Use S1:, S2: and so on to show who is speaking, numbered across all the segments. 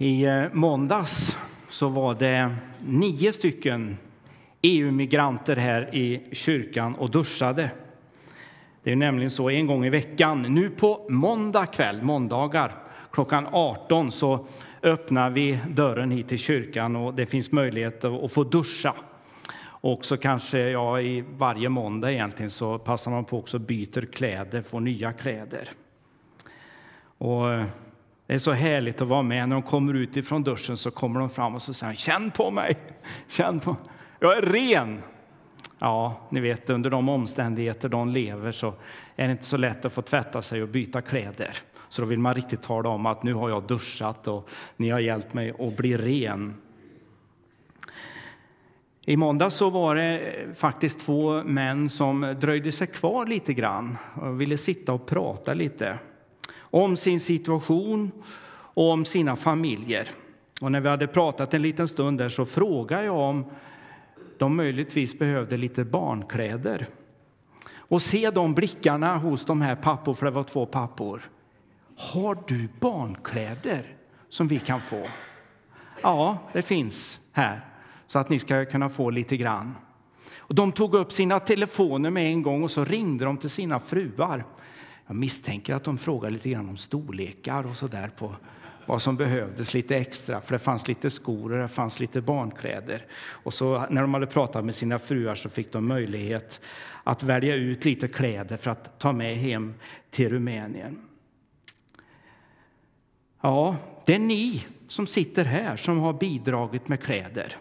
S1: I eh, måndags så var det nio stycken EU-migranter här i kyrkan och duschade. Det är nämligen så en gång i veckan, nu på måndag kväll, måndagar klockan 18 så öppnar vi dörren hit till kyrkan och det finns möjlighet att få duscha. Och så kanske, ja, i varje måndag egentligen så passar man på också byter kläder, får nya kläder. Och eh, det är så härligt att vara med. När de kommer ut ifrån duschen så kommer de fram och så säger känn på mig, känn på Jag är ren. Ja, ni vet under de omständigheter de lever så är det inte så lätt att få tvätta sig och byta kläder. Så då vill man riktigt tala om att nu har jag duschat och ni har hjälpt mig att bli ren. I måndag så var det faktiskt två män som dröjde sig kvar lite grann och ville sitta och prata lite om sin situation och om sina familjer. Och när vi hade pratat en liten stund där så frågade jag om de möjligtvis behövde lite barnkläder. Och se de blickarna hos de här pappor, för det var två pappor. Har du barnkläder som vi kan få? Ja, det finns här, så att ni ska kunna få lite grann. Och de tog upp sina telefoner med en gång och så ringde de till sina fruar. Jag misstänker att de frågade lite grann om storlekar och så där på vad som behövdes lite extra, för det fanns lite skor och det fanns lite barnkläder. Och så när de hade pratat med sina fruar så fick de möjlighet att välja ut lite kläder för att ta med hem till Rumänien. Ja, det är ni som sitter här som har bidragit med kläder.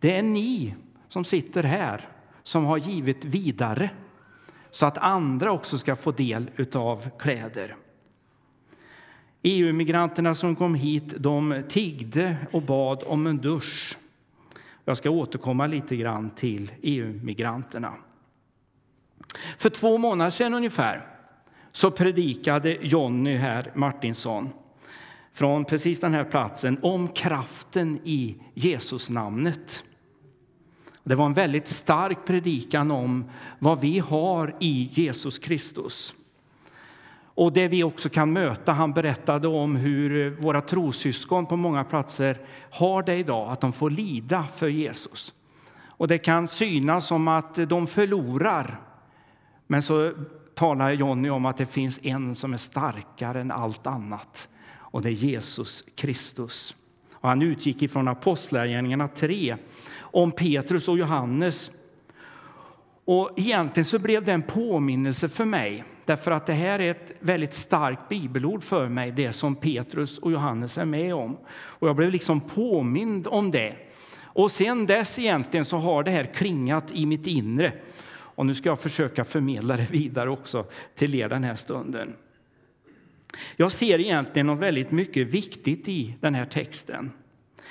S1: Det är ni som sitter här som har givit vidare så att andra också ska få del av kläder. EU-migranterna som kom hit de tiggde och bad om en dusch. Jag ska återkomma lite grann till EU-migranterna. För två månader sedan ungefär så predikade Jonny här, Martinsson från precis den här platsen om kraften i Jesus namnet. Det var en väldigt stark predikan om vad vi har i Jesus Kristus. Och det vi också kan möta. Han berättade om hur våra trosyskon på många platser har det idag, att de får lida för Jesus. Och det kan synas som att de förlorar. Men så talar Jonny om att det finns en som är starkare än allt annat. Och det är Jesus Kristus. Och han utgick ifrån Apostlagärningarna 3 om Petrus och Johannes. Och egentligen så blev det en påminnelse för mig, därför att det här är ett väldigt starkt bibelord för mig, det som Petrus och Johannes är med om. Och jag blev liksom påmind om det. Och sen dess egentligen så har det här klingat i mitt inre. Och nu ska jag försöka förmedla det vidare också till er den här stunden. Jag ser egentligen något väldigt mycket viktigt i den här texten.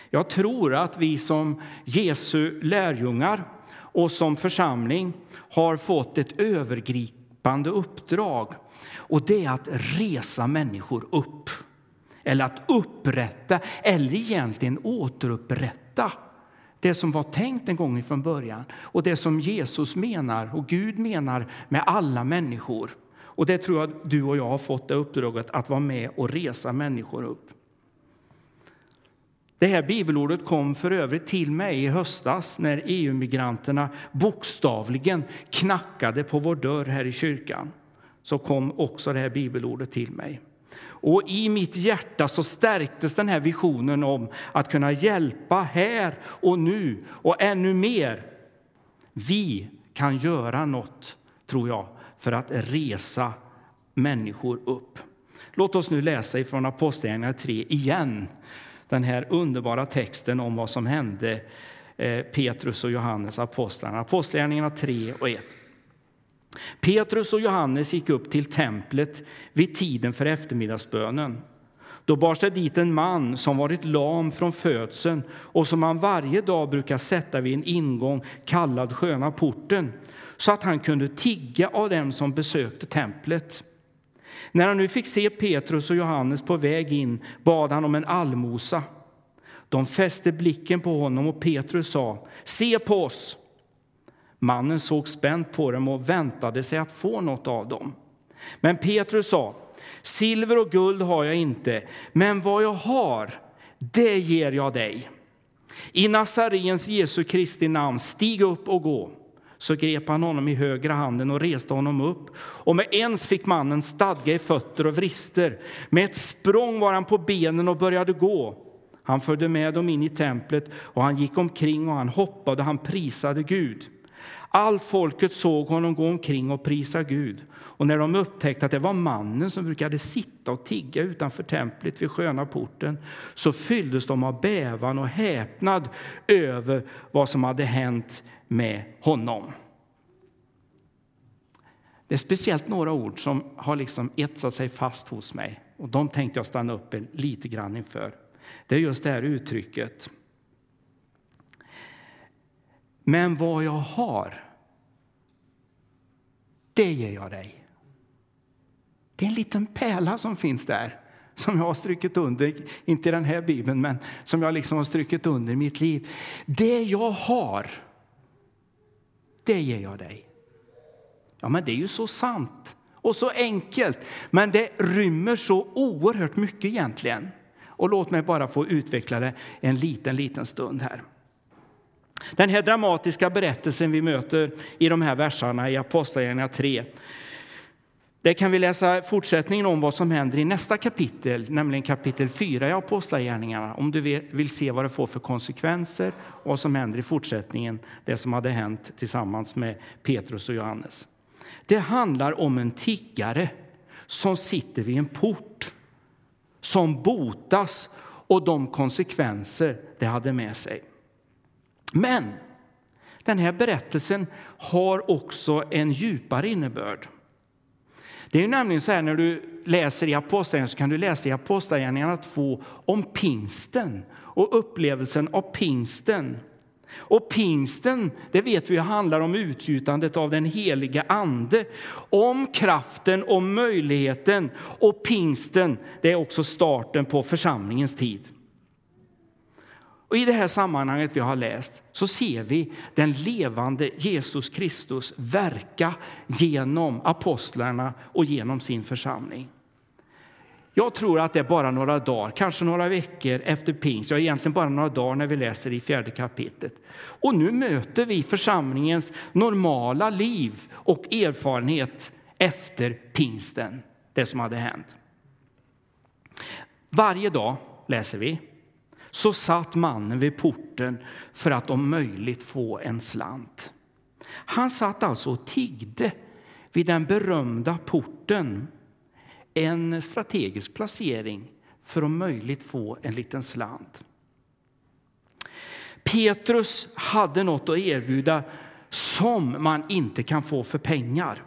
S1: Jag tror att vi som Jesu lärjungar och som församling har fått ett övergripande uppdrag. Och det är att resa människor upp. Eller att upprätta, eller egentligen återupprätta det som var tänkt en gång från början och det som Jesus menar och Gud menar med alla människor. Och det tror jag att du och jag har fått det uppdraget att vara med och resa människor upp. Det här bibelordet kom för övrigt till mig i höstas när EU-migranterna bokstavligen knackade på vår dörr här i kyrkan. Så kom också det här bibelordet till mig. Och i mitt hjärta så stärktes den här visionen om att kunna hjälpa här och nu och ännu mer. Vi kan göra något, tror jag, för att resa människor upp. Låt oss nu läsa ifrån Apostlagärningarna 3 igen den här underbara texten om vad som hände eh, Petrus och Johannes, apostlarna. Apostlagärningarna 3 och 1. Petrus och Johannes gick upp till templet vid tiden för eftermiddagsbönen. Då bars det dit en man som varit lam från födseln och som man varje dag brukar sätta vid en ingång kallad Sköna porten så att han kunde tigga av dem som besökte templet. När han nu fick se Petrus och Johannes på väg in bad han om en allmosa. De fäste blicken på honom och Petrus sa, se på oss. Mannen såg spänt på dem och väntade sig att få något av dem. Men Petrus sa, Silver och guld har jag inte, men vad jag har, det ger jag dig. I Nazarens Jesu Kristi namn, stig upp och gå. Så grep han honom i högra handen och reste honom upp. Och med ens fick mannen stadga i fötter och vrister. Med ett språng var han på benen och började gå. Han följde med dem in i templet och han gick omkring och han hoppade och han prisade Gud. Allt folket såg honom gå omkring och prisa Gud. Och när de upptäckte att det var mannen som brukade sitta och tigga utanför templet vid sköna porten så fylldes de av bävan och häpnad över vad som hade hänt med honom. Det är speciellt några ord som har liksom etsat sig fast hos mig och de tänkte jag stanna upp lite grann inför. Det är just det här uttrycket. Men vad jag har, det ger jag dig. Det är en liten pärla som finns där, som jag har strukit under, inte i den här bibeln, men som jag liksom har strukit under i mitt liv. Det jag har, det ger jag dig. Ja, men det är ju så sant och så enkelt, men det rymmer så oerhört mycket egentligen. Och låt mig bara få utveckla det en liten, liten stund här. Den här dramatiska berättelsen vi möter i de här verserna i Apostlagärningarna 3 där kan vi läsa fortsättningen om vad som händer i nästa kapitel, nämligen kapitel 4 i Apostlagärningarna. Om du vill se vad det får för konsekvenser och vad som händer i fortsättningen, det som hade hänt tillsammans med Petrus och Johannes. Det handlar om en tiggare som sitter vid en port, som botas och de konsekvenser det hade med sig. Men den här berättelsen har också en djupare innebörd. Det är nämligen så här när du läser i Apostlagärningarna så kan du läsa i Apostlagärningarna 2 om pingsten och upplevelsen av pingsten. Och pingsten, det vet vi, handlar om utgjutandet av den heliga ande, om kraften, om möjligheten. Och pingsten, det är också starten på församlingens tid. Och I det här sammanhanget vi har läst så ser vi den levande Jesus Kristus verka genom apostlarna och genom sin församling. Jag tror att det är bara några dagar, kanske några veckor efter pingst, ja egentligen bara några dagar när vi läser i fjärde kapitlet. Och nu möter vi församlingens normala liv och erfarenhet efter pingsten, det som hade hänt. Varje dag läser vi så satt mannen vid porten för att om möjligt få en slant. Han satt alltså och tiggde vid den berömda porten, en strategisk placering för att om möjligt få en liten slant. Petrus hade något att erbjuda som man inte kan få för pengar.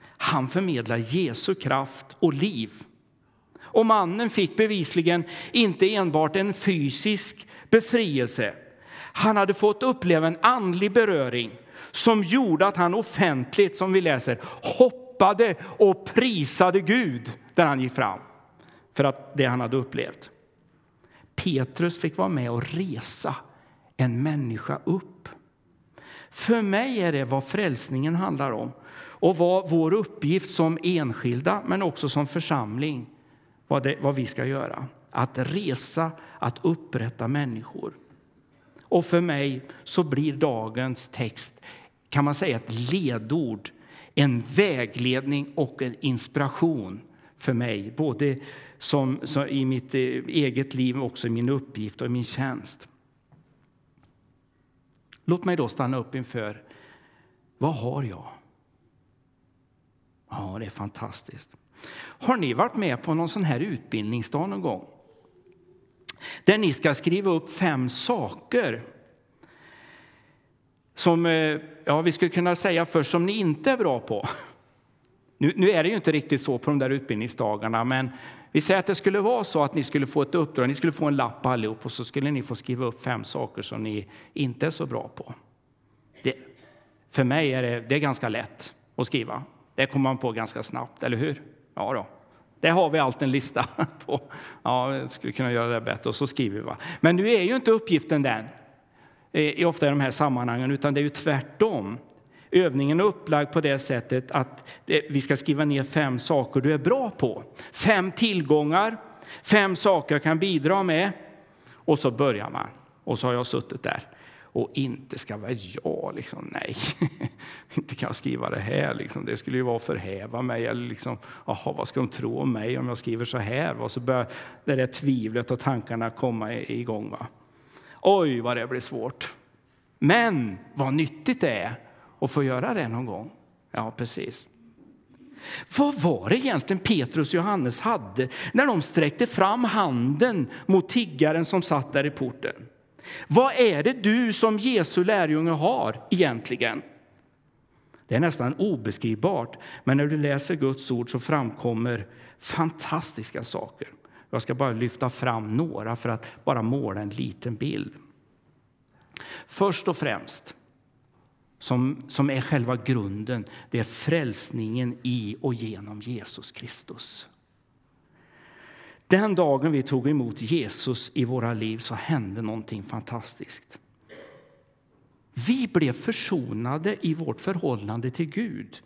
S1: Han förmedlar Jesu kraft och liv. Och mannen fick bevisligen inte enbart en fysisk befrielse. Han hade fått uppleva en andlig beröring som gjorde att han offentligt, som vi läser, hoppade och prisade Gud där han gick fram för att det han hade upplevt. Petrus fick vara med och resa en människa upp. För mig är det vad frälsningen handlar om och vad vår uppgift som enskilda men också som församling vad, det, vad vi ska göra. Att resa, att upprätta människor. Och för mig så blir dagens text kan man säga ett ledord, en vägledning och en inspiration för mig, både som, som i mitt eh, eget liv också i min uppgift och i min tjänst. Låt mig då stanna upp inför, vad har jag? Ja, det är fantastiskt. Har ni varit med på någon sån här utbildningsdag någon gång? Där ni ska skriva upp fem saker som eh, ja, vi skulle kunna säga först som ni inte är bra på. Nu, nu, är det ju inte riktigt så på de där utbildningsdagarna, men vi säger att det skulle vara så att ni skulle få ett uppdrag, ni skulle få en lapp allihop och så skulle ni få skriva upp fem saker som ni inte är så bra på. Det, för mig är det, det är ganska lätt att skriva. Det kommer man på ganska snabbt, eller hur? Ja då. Det har vi allt en lista på. Ja, jag skulle kunna göra det bättre och så skriver vi. Va? Men nu är ju inte uppgiften den, eh, i ofta i de här sammanhangen, utan det är ju tvärtom. övningen är upplagd på det sättet att eh, vi ska skriva ner fem saker du är bra på. Fem tillgångar, fem saker jag kan bidra med. Och så börjar man. Och så har jag suttit där. Och inte ska vara jag, liksom, nej, inte kan jag skriva det här. Liksom. Det skulle ju vara att förhäva mig. Eller liksom, aha, vad ska de tro om mig om jag skriver så här? Och så börjar det där tvivlet och tankarna komma igång. Va? Oj, vad det blir svårt. Men vad nyttigt det är att få göra det någon gång. Ja, precis. Vad var det egentligen Petrus och Johannes hade när de sträckte fram handen mot tiggaren som satt där i porten? Vad är det du som Jesu lärjunge har egentligen? Det är nästan obeskrivbart, men när du läser Guds ord så framkommer fantastiska saker. Jag ska bara lyfta fram några för att bara måla en liten bild. Först och främst, som, som är själva grunden, det är frälsningen i och genom Jesus Kristus. Den dagen vi tog emot Jesus i våra liv så hände någonting fantastiskt. Vi blev försonade i vårt förhållande till Gud,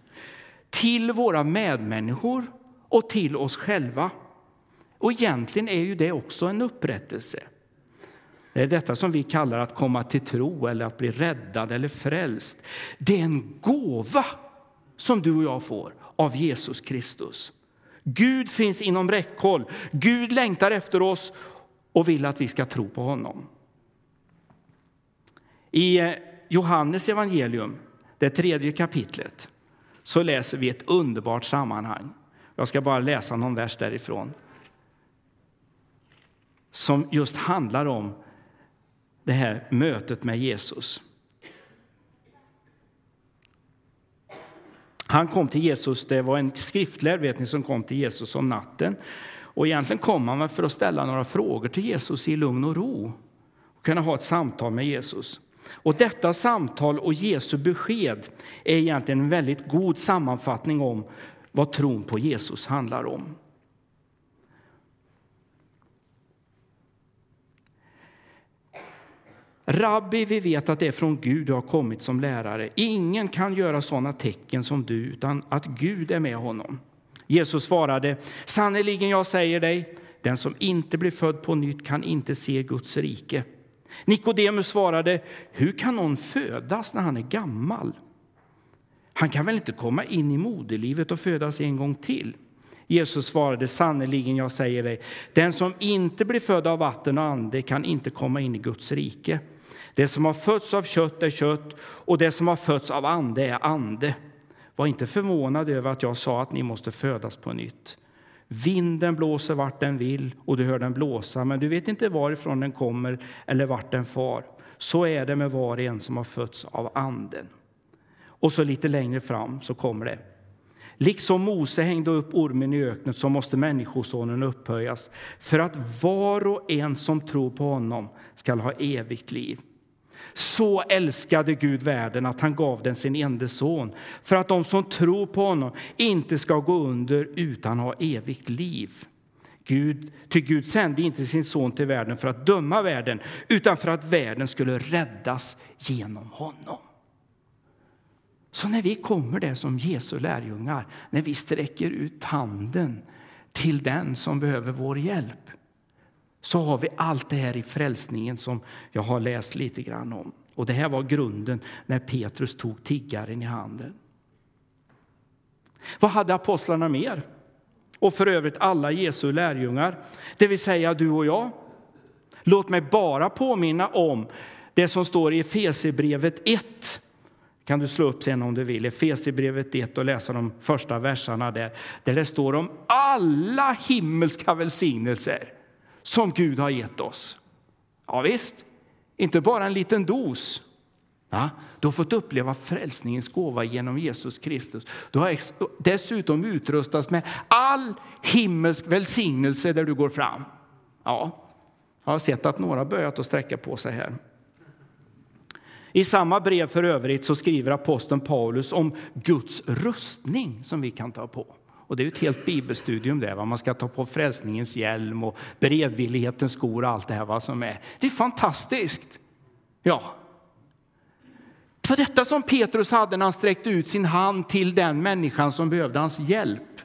S1: till våra medmänniskor och till oss själva. Och egentligen är ju det också en upprättelse. Det är detta som vi kallar att komma till tro eller att bli räddad eller frälst. Det är en gåva som du och jag får av Jesus Kristus. Gud finns inom räckhåll. Gud längtar efter oss och vill att vi ska tro på honom. I eh, Johannes evangelium, det tredje kapitlet, så läser vi ett underbart sammanhang. Jag ska bara läsa någon vers därifrån som just handlar om det här mötet med Jesus. Han kom till Jesus, det var en skriftlärd vet ni, som kom till Jesus om natten. Och egentligen kom han för att ställa några frågor till Jesus i lugn och ro och kunna ha ett samtal med Jesus. Och detta samtal och Jesu besked är egentligen en väldigt god sammanfattning om vad tron på Jesus handlar om. Rabbi, vi vet att det är från Gud du har kommit som lärare. Ingen kan göra sådana tecken som du utan att Gud är med honom. Jesus svarade, sannerligen jag säger dig, den som inte blir född på nytt kan inte se Guds rike. Nikodemus svarade, hur kan någon födas när han är gammal? Han kan väl inte komma in i moderlivet och födas en gång till? Jesus svarade, sannerligen jag säger dig, den som inte blir född av vatten och ande kan inte komma in i Guds rike. Det som har fötts av kött är kött och det som har fötts av ande är ande. Var inte förvånad över att jag sa att ni måste födas på nytt. Vinden blåser vart den vill och du hör den blåsa, men du vet inte varifrån den kommer eller vart den far. Så är det med var och en som har fötts av anden. Och så lite längre fram så kommer det. Liksom Mose hängde upp ormen i öknen så måste Människosonen upphöjas för att var och en som tror på honom skall ha evigt liv. Så älskade Gud världen att han gav den sin enda son för att de som tror på honom inte ska gå under utan ha evigt liv. Gud, ty Gud sände inte sin son till världen för att döma världen utan för att världen skulle räddas genom honom. Så när vi kommer där som Jesu lärjungar, när vi sträcker ut handen till den som behöver vår hjälp, så har vi allt det här i frälsningen som jag har läst lite grann om. Och det här var grunden när Petrus tog tiggaren i handen. Vad hade apostlarna mer? Och för övrigt alla Jesu lärjungar, det vill säga du och jag. Låt mig bara påminna om det som står i Efesierbrevet 1. Kan du slå upp sen om du vill, Efesierbrevet 1 och läsa de första verserna där. Där det står om alla himmelska välsignelser som Gud har gett oss. Ja, visst, inte bara en liten dos. Ja, du har fått uppleva frälsningens gåva genom Jesus Kristus. Du har dessutom utrustats med all himmelsk välsignelse där du går fram. Ja, jag har sett att några börjat att sträcka på sig här. I samma brev för övrigt så skriver aposteln Paulus om Guds rustning som vi kan ta på. Och det är ett helt bibelstudium det, va? man ska ta på frälsningens hjälm och beredvillighetens skor och allt det här vad som är. Det är fantastiskt. Ja. Det var detta som Petrus hade när han sträckte ut sin hand till den människan som behövde hans hjälp.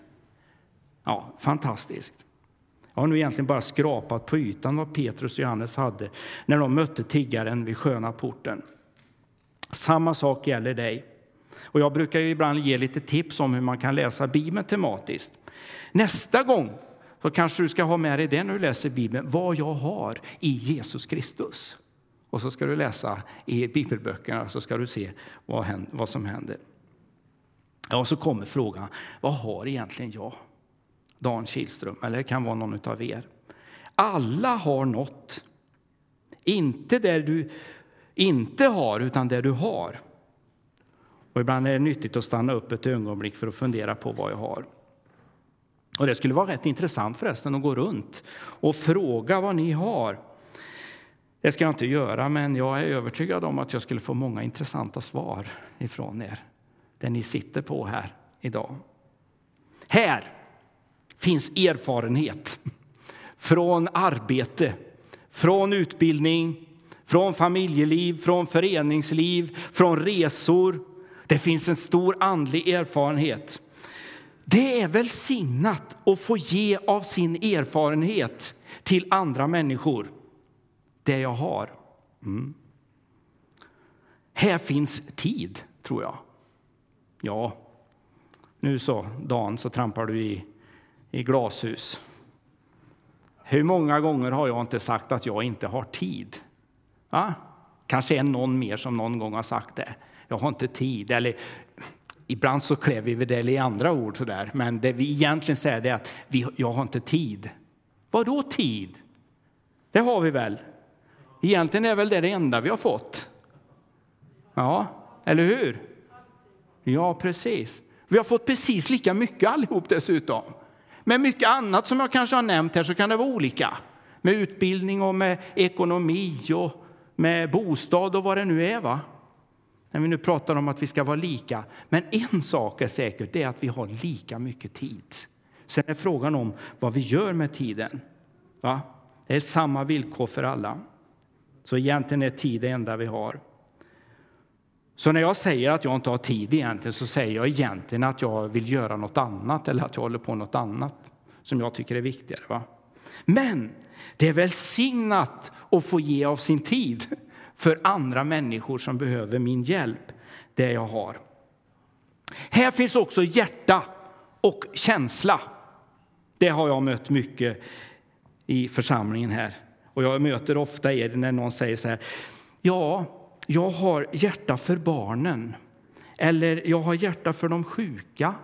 S1: Ja, fantastiskt. Jag har nu egentligen bara skrapat på ytan vad Petrus och Johannes hade när de mötte tiggaren vid sköna porten. Samma sak gäller dig. Och jag brukar ju ibland ge lite tips om hur man kan läsa Bibeln tematiskt. Nästa gång så kanske du ska ha med dig det när du läser Bibeln, vad jag har i Jesus Kristus. Och så ska du läsa i bibelböckerna så ska du se vad, vad som händer. Ja, och så kommer frågan, vad har egentligen jag? Dan Kihlström, eller det kan vara någon av er. Alla har något. Inte där du inte har, utan det du har. Och ibland är det nyttigt att stanna upp ett ögonblick för att fundera på vad jag har. Och Det skulle vara rätt intressant förresten att gå runt och fråga vad ni har. Det ska jag inte göra, men jag är övertygad om att jag skulle få många intressanta svar ifrån er, det ni sitter på här idag. Här finns erfarenhet från arbete, från utbildning, från familjeliv, från föreningsliv, från resor. Det finns en stor andlig erfarenhet. Det är välsignat att få ge av sin erfarenhet till andra människor, det jag har. Mm. Här finns tid, tror jag. Ja, nu så, Dan, så trampar du i, i glashus. Hur många gånger har jag inte sagt att jag inte har tid? Ja? Kanske är någon mer som någon gång har sagt det. Jag har inte tid. Eller ibland så klär vi det i andra ord sådär. Men det vi egentligen säger är att vi, jag har inte tid. Vad då tid? Det har vi väl? Egentligen är väl det det enda vi har fått? Ja, eller hur? Ja, precis. Vi har fått precis lika mycket allihop dessutom. Med mycket annat som jag kanske har nämnt här så kan det vara olika. Med utbildning och med ekonomi och med bostad och vad det nu är. va? När vi nu pratar om att vi ska vara lika. Men en sak är säker, det är att vi har lika mycket tid. Sen är frågan om vad vi gör med tiden. Va? Det är samma villkor för alla. Så egentligen är tid det enda vi har. Så när jag säger att jag inte har tid egentligen så säger jag egentligen att jag vill göra något annat eller att jag håller på något annat som jag tycker är viktigare. Va? Men det är välsignat och få ge av sin tid för andra människor som behöver min hjälp, det jag har. Här finns också hjärta och känsla. Det har jag mött mycket i församlingen här. Och jag möter ofta er när någon säger så här. Ja, jag har hjärta för barnen. Eller jag har hjärta för de sjuka.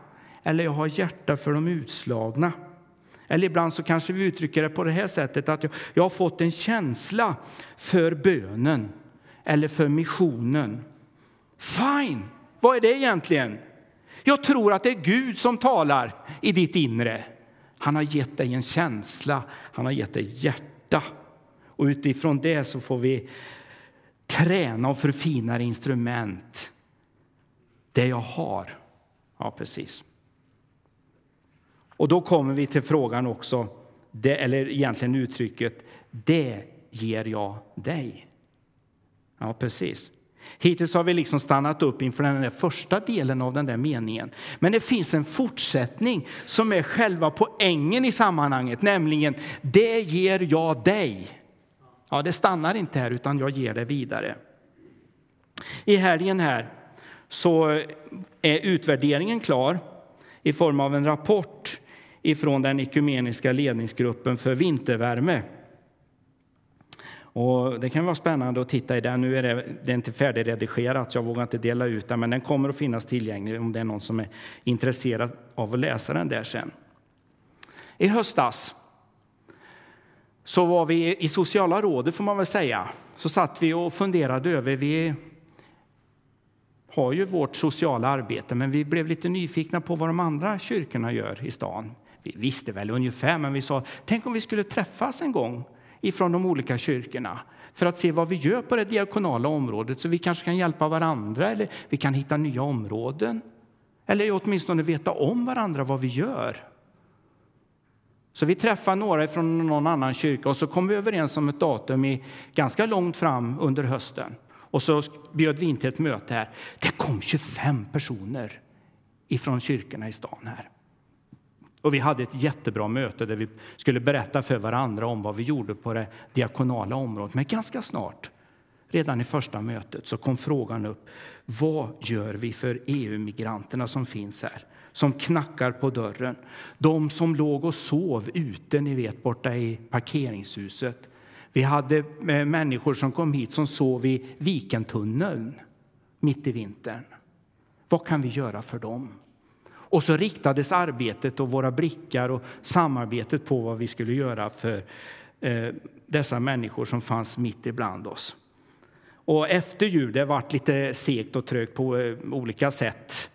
S1: Eller jag har hjärta för de utslagna. Eller ibland så kanske vi uttrycker det på det här sättet att jag, jag har fått en känsla för bönen eller för missionen. Fine! Vad är det egentligen? Jag tror att det är Gud som talar i ditt inre. Han har gett dig en känsla, han har gett dig hjärta. Och utifrån det så får vi träna och förfina instrument. Det jag har. Ja, precis. Och då kommer vi till frågan också, det, eller egentligen uttrycket, det ger jag dig. Ja, precis. Hittills har vi liksom stannat upp inför den där första delen av den där meningen. Men det finns en fortsättning som är själva poängen i sammanhanget, nämligen det ger jag dig. Ja, det stannar inte här, utan jag ger det vidare. I helgen här så är utvärderingen klar i form av en rapport ifrån den ekumeniska ledningsgruppen för vintervärme. Och det kan vara spännande att titta i den. Nu är det, det är inte färdigredigerat, så jag vågar inte dela ut den, men den kommer att finnas tillgänglig om det är någon som är intresserad av att läsa den där sen. I höstas så var vi i sociala rådet, får man väl säga. Så satt vi och funderade över, vi har ju vårt sociala arbete, men vi blev lite nyfikna på vad de andra kyrkorna gör i stan. Vi visste väl ungefär, men vi sa, tänk om vi skulle träffas en gång ifrån de olika kyrkorna för att se vad vi gör på det diakonala området så vi kanske kan hjälpa varandra eller vi kan hitta nya områden. Eller åtminstone veta om varandra vad vi gör. Så vi träffade några från någon annan kyrka och så kom vi överens om ett datum i, ganska långt fram under hösten. Och så bjöd vi in till ett möte här. Det kom 25 personer ifrån kyrkorna i stan här. Och vi hade ett jättebra möte där vi skulle berätta för varandra om vad vi gjorde på det diakonala området. Men ganska snart, redan i första mötet, så kom frågan upp. Vad gör vi för EU-migranterna som finns här? Som knackar på dörren. De som låg och sov ute, ni vet, borta i parkeringshuset. Vi hade eh, människor som kom hit som sov i Vikentunneln mitt i vintern. Vad kan vi göra för dem? Och så riktades arbetet och våra blickar och samarbetet på vad vi skulle göra för eh, dessa människor som fanns mitt ibland oss. Och efter jul, det varit lite segt och trögt på eh, olika sätt.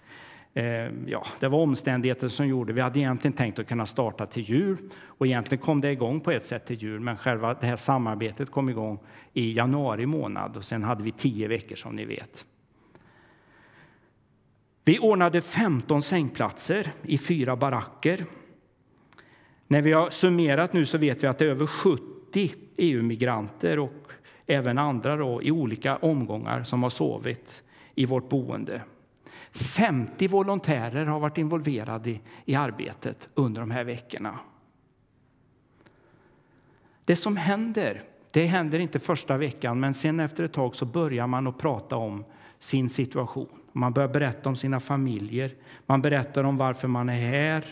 S1: Eh, ja, det var omständigheter som gjorde, vi hade egentligen tänkt att kunna starta till jul och egentligen kom det igång på ett sätt till jul, men själva det här samarbetet kom igång i januari månad och sen hade vi tio veckor som ni vet. Vi ordnade 15 sängplatser i fyra baracker. När vi har summerat nu så vet vi att det är över 70 EU-migranter och även andra då, i olika omgångar som har sovit i vårt boende. 50 volontärer har varit involverade i, i arbetet under de här veckorna. Det som händer, det händer inte första veckan, men sen efter ett tag så börjar man att prata om sin situation. Man börjar berätta om sina familjer, man berättar om varför man är här,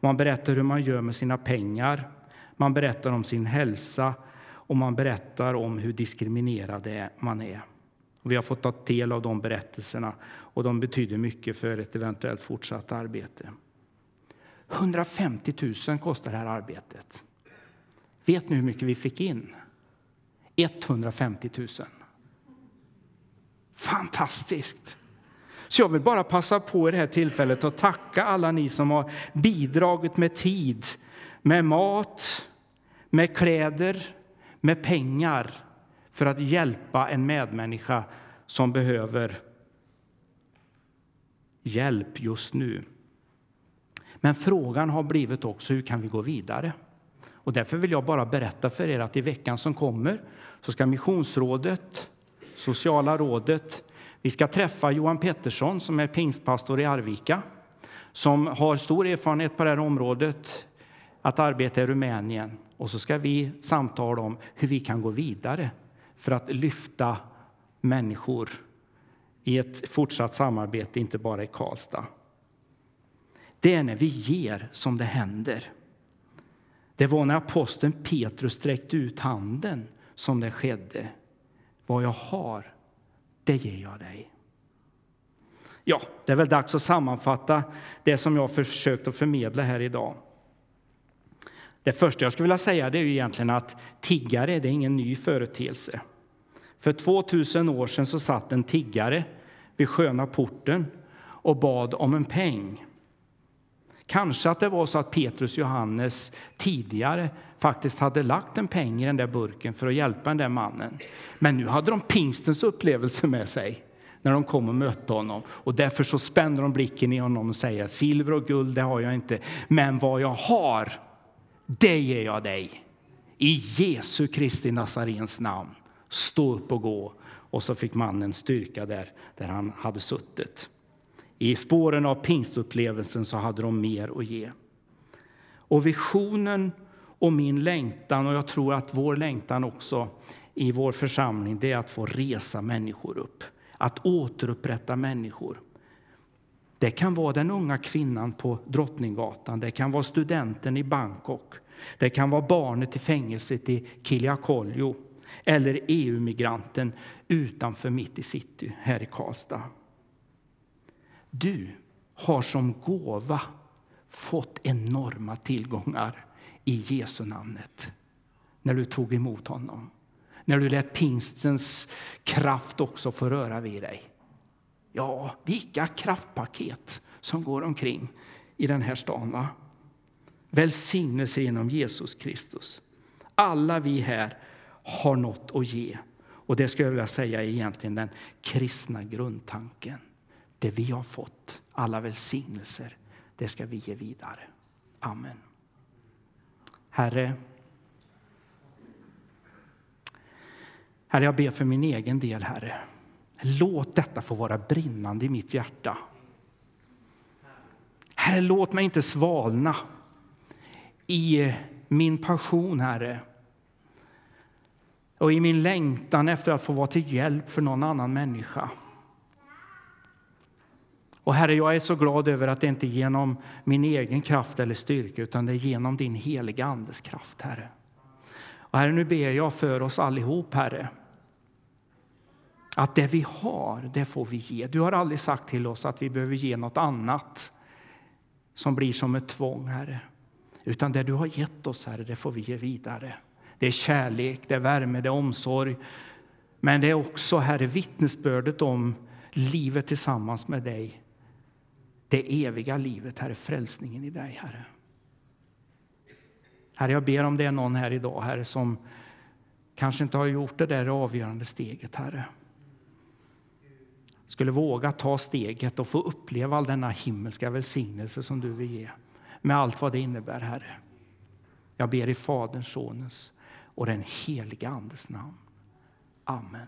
S1: man berättar hur man gör med sina pengar, man berättar om sin hälsa och man berättar om hur diskriminerad man är. Vi har fått ta del av de berättelserna och de betyder mycket för ett eventuellt fortsatt arbete. 150 000 kostar det här arbetet. Vet ni hur mycket vi fick in? 150 000. Fantastiskt! Så jag vill bara passa på i det här tillfället att tacka alla ni som har bidragit med tid, med mat, med kläder, med pengar för att hjälpa en medmänniska som behöver hjälp just nu. Men frågan har blivit också hur kan vi gå vidare? Och därför vill jag bara berätta för er att i veckan som kommer så ska Missionsrådet, Sociala rådet, vi ska träffa Johan Pettersson som är pingstpastor i Arvika som har stor erfarenhet på det här området, att arbeta i Rumänien. Och så ska vi samtala om hur vi kan gå vidare för att lyfta människor i ett fortsatt samarbete, inte bara i Karlstad. Det är när vi ger som det händer. Det var när aposteln Petrus sträckte ut handen som det skedde. Vad jag har, det ger jag dig. Ja, det är väl dags att sammanfatta det som jag försökt att förmedla här idag. Det första jag skulle vilja säga det är ju egentligen att tiggare det är ingen ny företeelse. För 2000 år sedan så satt en tiggare vid sköna porten och bad om en peng. Kanske att det var så att Petrus och Johannes tidigare faktiskt hade lagt en peng i den där burken för att hjälpa den där mannen. Men nu hade de pingstens upplevelse med sig när de kom och mötte honom. Och därför så spände de blicken i honom och säger silver och guld det har jag inte, men vad jag har, det ger jag dig. I Jesu Kristi Nazarens namn, stå upp och gå. Och så fick mannen styrka där, där han hade suttit. I spåren av pingstupplevelsen så hade de mer att ge. Och visionen och min längtan, och jag tror att vår längtan också i vår församling, det är att få resa människor upp. Att återupprätta människor. Det kan vara den unga kvinnan på Drottninggatan, det kan vara studenten i Bangkok, det kan vara barnet i fängelset i Kiliakoljo eller EU-migranten utanför mitt i city här i Karlstad. Du har som gåva fått enorma tillgångar i Jesu namnet när du tog emot honom. När du lät pingstens kraft också få röra vid dig. Ja, vilka kraftpaket som går omkring i den här stan. Va? Välsignelse genom Jesus Kristus. Alla vi här har något att ge. Och det skulle jag vilja säga är egentligen den kristna grundtanken. Det vi har fått, alla välsignelser, det ska vi ge vidare. Amen. Herre, Herre, jag ber för min egen del, Herre. Låt detta få vara brinnande i mitt hjärta. Herre, låt mig inte svalna i min passion, Herre och i min längtan efter att få vara till hjälp för någon annan människa. Och Herre, jag är så glad över att det inte är genom min egen kraft eller styrka utan det är genom din heliga Andes kraft, Herre. Och Herre, nu ber jag för oss allihop, Herre. Att det vi har, det får vi ge. Du har aldrig sagt till oss att vi behöver ge något annat som blir som ett tvång, Herre. Utan det du har gett oss, Herre, det får vi ge vidare. Det är kärlek, det är värme, det är omsorg. Men det är också, Herre, vittnesbördet om livet tillsammans med dig. Det eviga livet, Herre, frälsningen i dig, Herre. Herre, jag ber om det är någon här idag, Herre, som kanske inte har gjort det där avgörande steget, Herre. Skulle våga ta steget och få uppleva all denna himmelska välsignelse som du vill ge. Med allt vad det innebär, Herre. Jag ber i Faderns, Sonens och den heliga Andes namn. Amen.